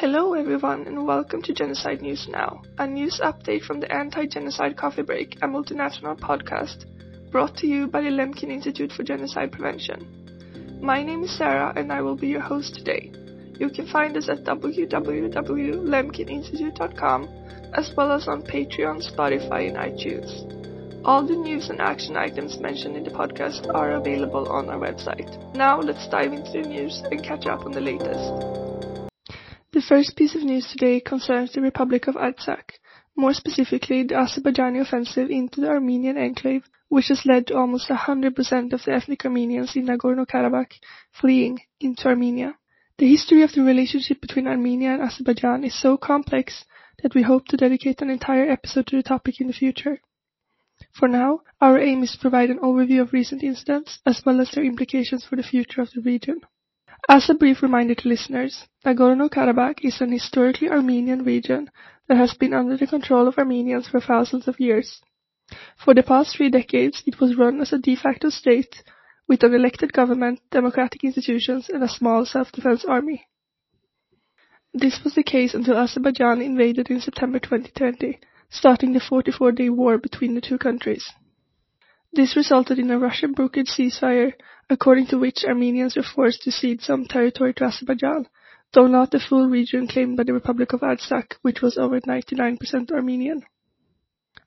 Hello everyone and welcome to Genocide News Now, a news update from the Anti-Genocide Coffee Break, a multinational podcast brought to you by the Lemkin Institute for Genocide Prevention. My name is Sarah and I will be your host today. You can find us at www.lemkininstitute.com as well as on Patreon, Spotify and iTunes. All the news and action items mentioned in the podcast are available on our website. Now let's dive into the news and catch up on the latest. The first piece of news today concerns the Republic of Artsakh, more specifically the Azerbaijani offensive into the Armenian enclave, which has led to almost 100% of the ethnic Armenians in Nagorno-Karabakh fleeing into Armenia. The history of the relationship between Armenia and Azerbaijan is so complex that we hope to dedicate an entire episode to the topic in the future. For now, our aim is to provide an overview of recent incidents as well as their implications for the future of the region. As a brief reminder to listeners, Nagorno-Karabakh is an historically Armenian region that has been under the control of Armenians for thousands of years. For the past three decades, it was run as a de facto state with an elected government, democratic institutions, and a small self-defense army. This was the case until Azerbaijan invaded in September 2020, starting the 44-day war between the two countries. This resulted in a Russian-brokered ceasefire according to which Armenians were forced to cede some territory to Azerbaijan, though not the full region claimed by the Republic of Artsakh, which was over 99% Armenian.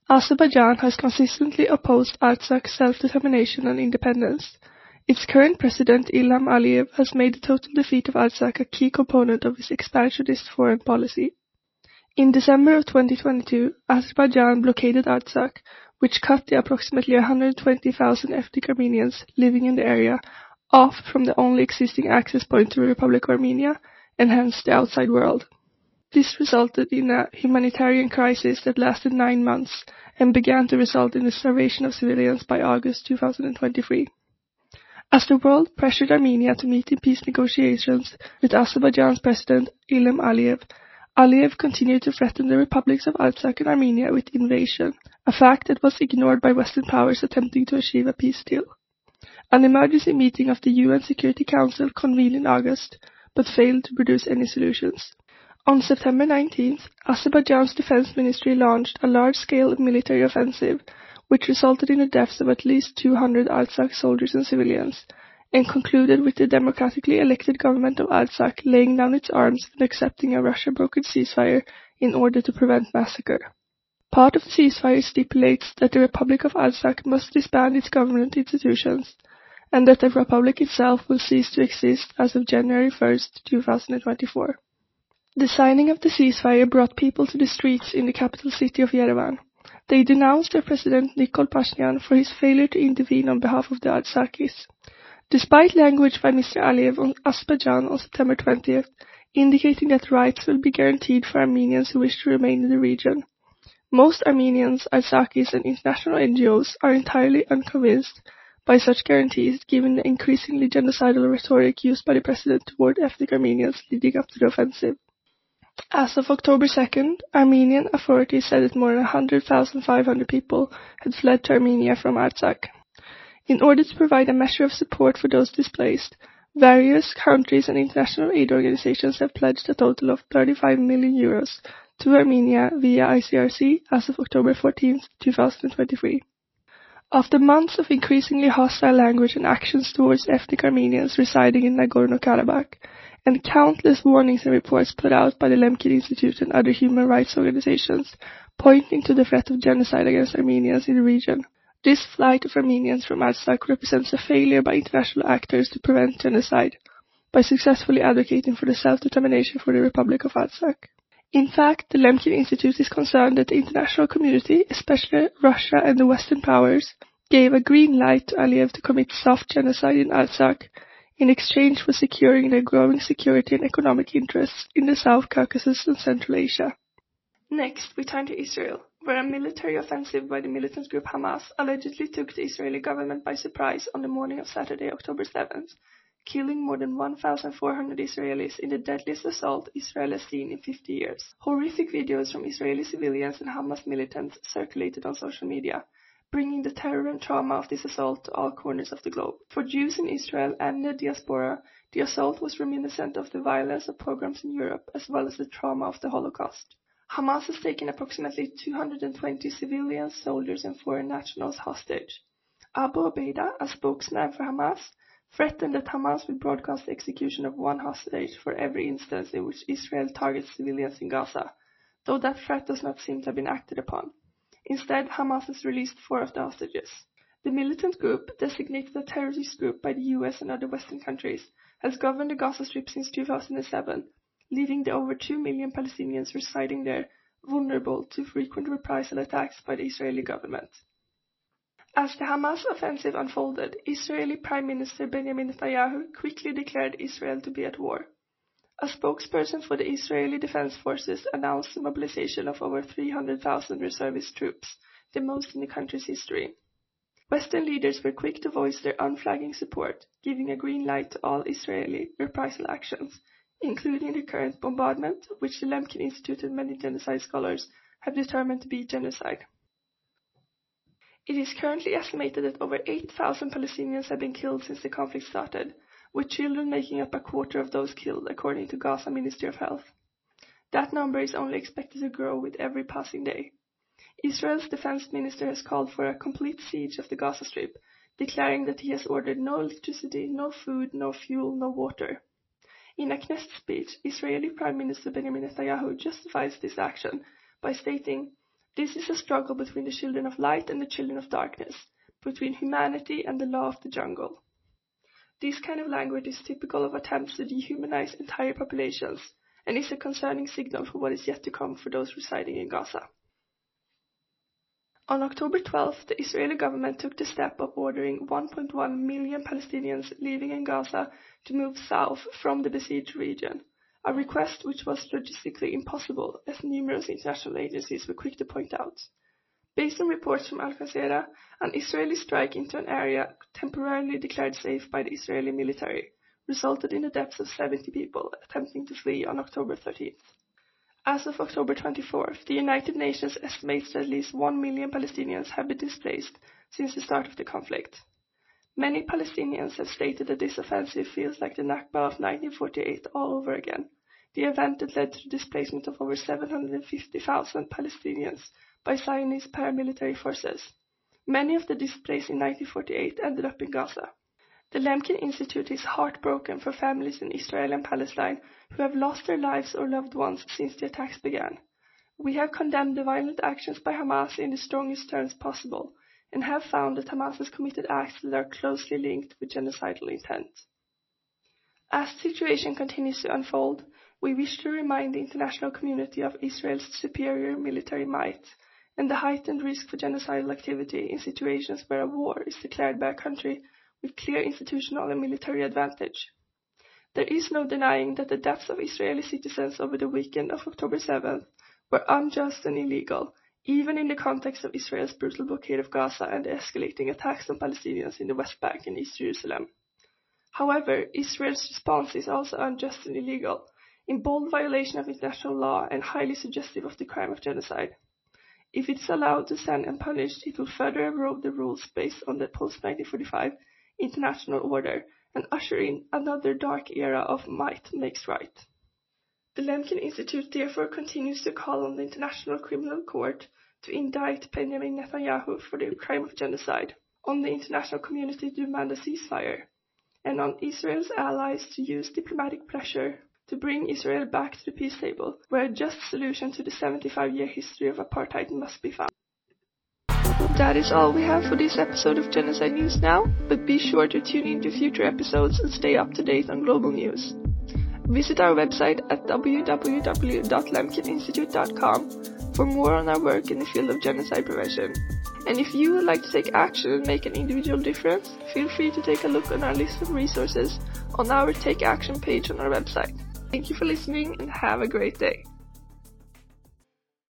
Azerbaijan has consistently opposed Artsakh's self-determination and independence. Its current president Ilham Aliyev has made the total defeat of Artsakh a key component of his expansionist foreign policy. In December of 2022, Azerbaijan blockaded Artsakh, which cut the approximately 120,000 ethnic Armenians living in the area off from the only existing access point to the Republic of Armenia and hence the outside world. This resulted in a humanitarian crisis that lasted nine months and began to result in the starvation of civilians by August 2023. As the world pressured Armenia to meet in peace negotiations with Azerbaijan's president Ilham Aliyev, Aliyev continued to threaten the republics of Artsakh and Armenia with invasion, a fact that was ignored by Western powers attempting to achieve a peace deal. An emergency meeting of the UN Security Council convened in August, but failed to produce any solutions. On September 19th, Azerbaijan's defense ministry launched a large-scale military offensive, which resulted in the deaths of at least 200 Artsakh soldiers and civilians, and concluded with the democratically elected government of Artsakh laying down its arms and accepting a Russia-brokered ceasefire in order to prevent massacre. Part of the ceasefire stipulates that the Republic of Artsakh must disband its government institutions, and that the republic itself will cease to exist as of January 1, 2024. The signing of the ceasefire brought people to the streets in the capital city of Yerevan. They denounced their president Nikol Pashinyan for his failure to intervene on behalf of the Artsakhis. Despite language by Mr. Aliyev on Azerbaijan on September 20th, indicating that rights will be guaranteed for Armenians who wish to remain in the region. Most Armenians, Artsakhis and international NGOs are entirely unconvinced by such guarantees given the increasingly genocidal rhetoric used by the president toward ethnic Armenians leading up to the offensive. As of October 2nd, Armenian authorities said that more than 100,500 people had fled to Armenia from Artsakh. In order to provide a measure of support for those displaced, various countries and international aid organizations have pledged a total of 35 million euros to Armenia via ICRC as of October 14, 2023. After months of increasingly hostile language and actions towards ethnic Armenians residing in Nagorno-Karabakh, and countless warnings and reports put out by the Lemkin Institute and other human rights organizations pointing to the threat of genocide against Armenians in the region, this flight of Armenians from Artsakh represents a failure by international actors to prevent genocide by successfully advocating for the self-determination for the Republic of Artsakh. In fact, the Lemkin Institute is concerned that the international community, especially Russia and the Western powers, gave a green light to Aliyev to commit soft genocide in Artsakh in exchange for securing their growing security and economic interests in the South Caucasus and Central Asia. Next, we turn to Israel where a military offensive by the militant group Hamas allegedly took the Israeli government by surprise on the morning of Saturday, October 7th, killing more than 1,400 Israelis in the deadliest assault Israel has seen in 50 years. Horrific videos from Israeli civilians and Hamas militants circulated on social media, bringing the terror and trauma of this assault to all corners of the globe. For Jews in Israel and the diaspora, The assault was reminiscent of the violence of pogroms in Europe as well as the trauma of the Holocaust. Hamas has taken approximately 220 civilian soldiers and foreign nationals hostage. Abu Obaida, a spokesman for Hamas, threatened that Hamas would broadcast the execution of one hostage for every instance in which Israel targets civilians in Gaza, though that threat does not seem to have been acted upon. Instead, Hamas has released four of the hostages. The militant group, designated a terrorist group by the US and other Western countries, has governed the Gaza Strip since 2007, leaving the over 2 million Palestinians residing there vulnerable to frequent reprisal attacks by the Israeli government. As the Hamas offensive unfolded, Israeli Prime Minister Benjamin Netanyahu quickly declared Israel to be at war. A spokesperson for the Israeli Defense Forces announced the mobilization of over 300,000 reservist troops, the most in the country's history. Western leaders were quick to voice their unflagging support, giving a green light to all Israeli reprisal actions, including the current bombardment, which the Lemkin Institute and many genocide scholars have determined to be genocide. It is currently estimated that over 8,000 Palestinians have been killed since the conflict started, with children making up a quarter of those killed, according to Gaza Ministry of Health. That number is only expected to grow with every passing day. Israel's defense minister has called for a complete siege of the Gaza Strip, declaring that he has ordered no electricity, no food, no fuel, no water. In a Knesset speech, Israeli Prime Minister Benjamin Netanyahu justifies this action by stating, This is a struggle between the children of light and the children of darkness, between humanity and the law of the jungle. This kind of language is typical of attempts to dehumanize entire populations and is a concerning signal for what is yet to come for those residing in Gaza. On October 12, the Israeli government took the step of ordering 1.1 million Palestinians living in Gaza to move south from the besieged region, a request which was logistically impossible, as numerous international agencies were quick to point out. Based on reports from Al Jazeera, an Israeli strike into an area temporarily declared safe by the Israeli military resulted in the deaths of 70 people attempting to flee on October 13th. As of October 24th, the United Nations estimates that at least 1 million Palestinians have been displaced since the start of the conflict. Many Palestinians have stated that this offensive feels like the Nakba of 1948 all over again, the event that led to the displacement of over 750,000 Palestinians by Zionist paramilitary forces. Many of the displaced in 1948 ended up in Gaza. The Lemkin Institute is heartbroken for families in Israel and Palestine who have lost their lives or loved ones since the attacks began. We have condemned the violent actions by Hamas in the strongest terms possible and have found that Hamas has committed acts that are closely linked with genocidal intent. As the situation continues to unfold, we wish to remind the international community of Israel's superior military might and the heightened risk for genocidal activity in situations where a war is declared by a country with clear institutional and military advantage. There is no denying that the deaths of Israeli citizens over the weekend of October 7th were unjust and illegal, even in the context of Israel's brutal blockade of Gaza and the escalating attacks on Palestinians in the West Bank and East Jerusalem. However, Israel's response is also unjust and illegal, in bold violation of international law and highly suggestive of the crime of genocide. If it is allowed to stand unpunished, it will further erode the rules based on the post-1945 international order and usher in another dark era of might makes right. The Lemkin Institute therefore continues to call on the International Criminal Court to indict Benjamin Netanyahu for the crime of genocide, on the international community to demand a ceasefire, and on Israel's allies to use diplomatic pressure to bring Israel back to the peace table, where a just solution to the 75 year history of apartheid must be found. That is all we have for this episode of Genocide News Now, but be sure to tune in to future episodes and stay up to date on global news. Visit our website at www.lemkininstitute.com for more on our work in the field of genocide prevention. And if you would like to take action and make an individual difference, feel free to take a look on our list of resources on our Take Action page on our website. Thank you for listening and have a great day.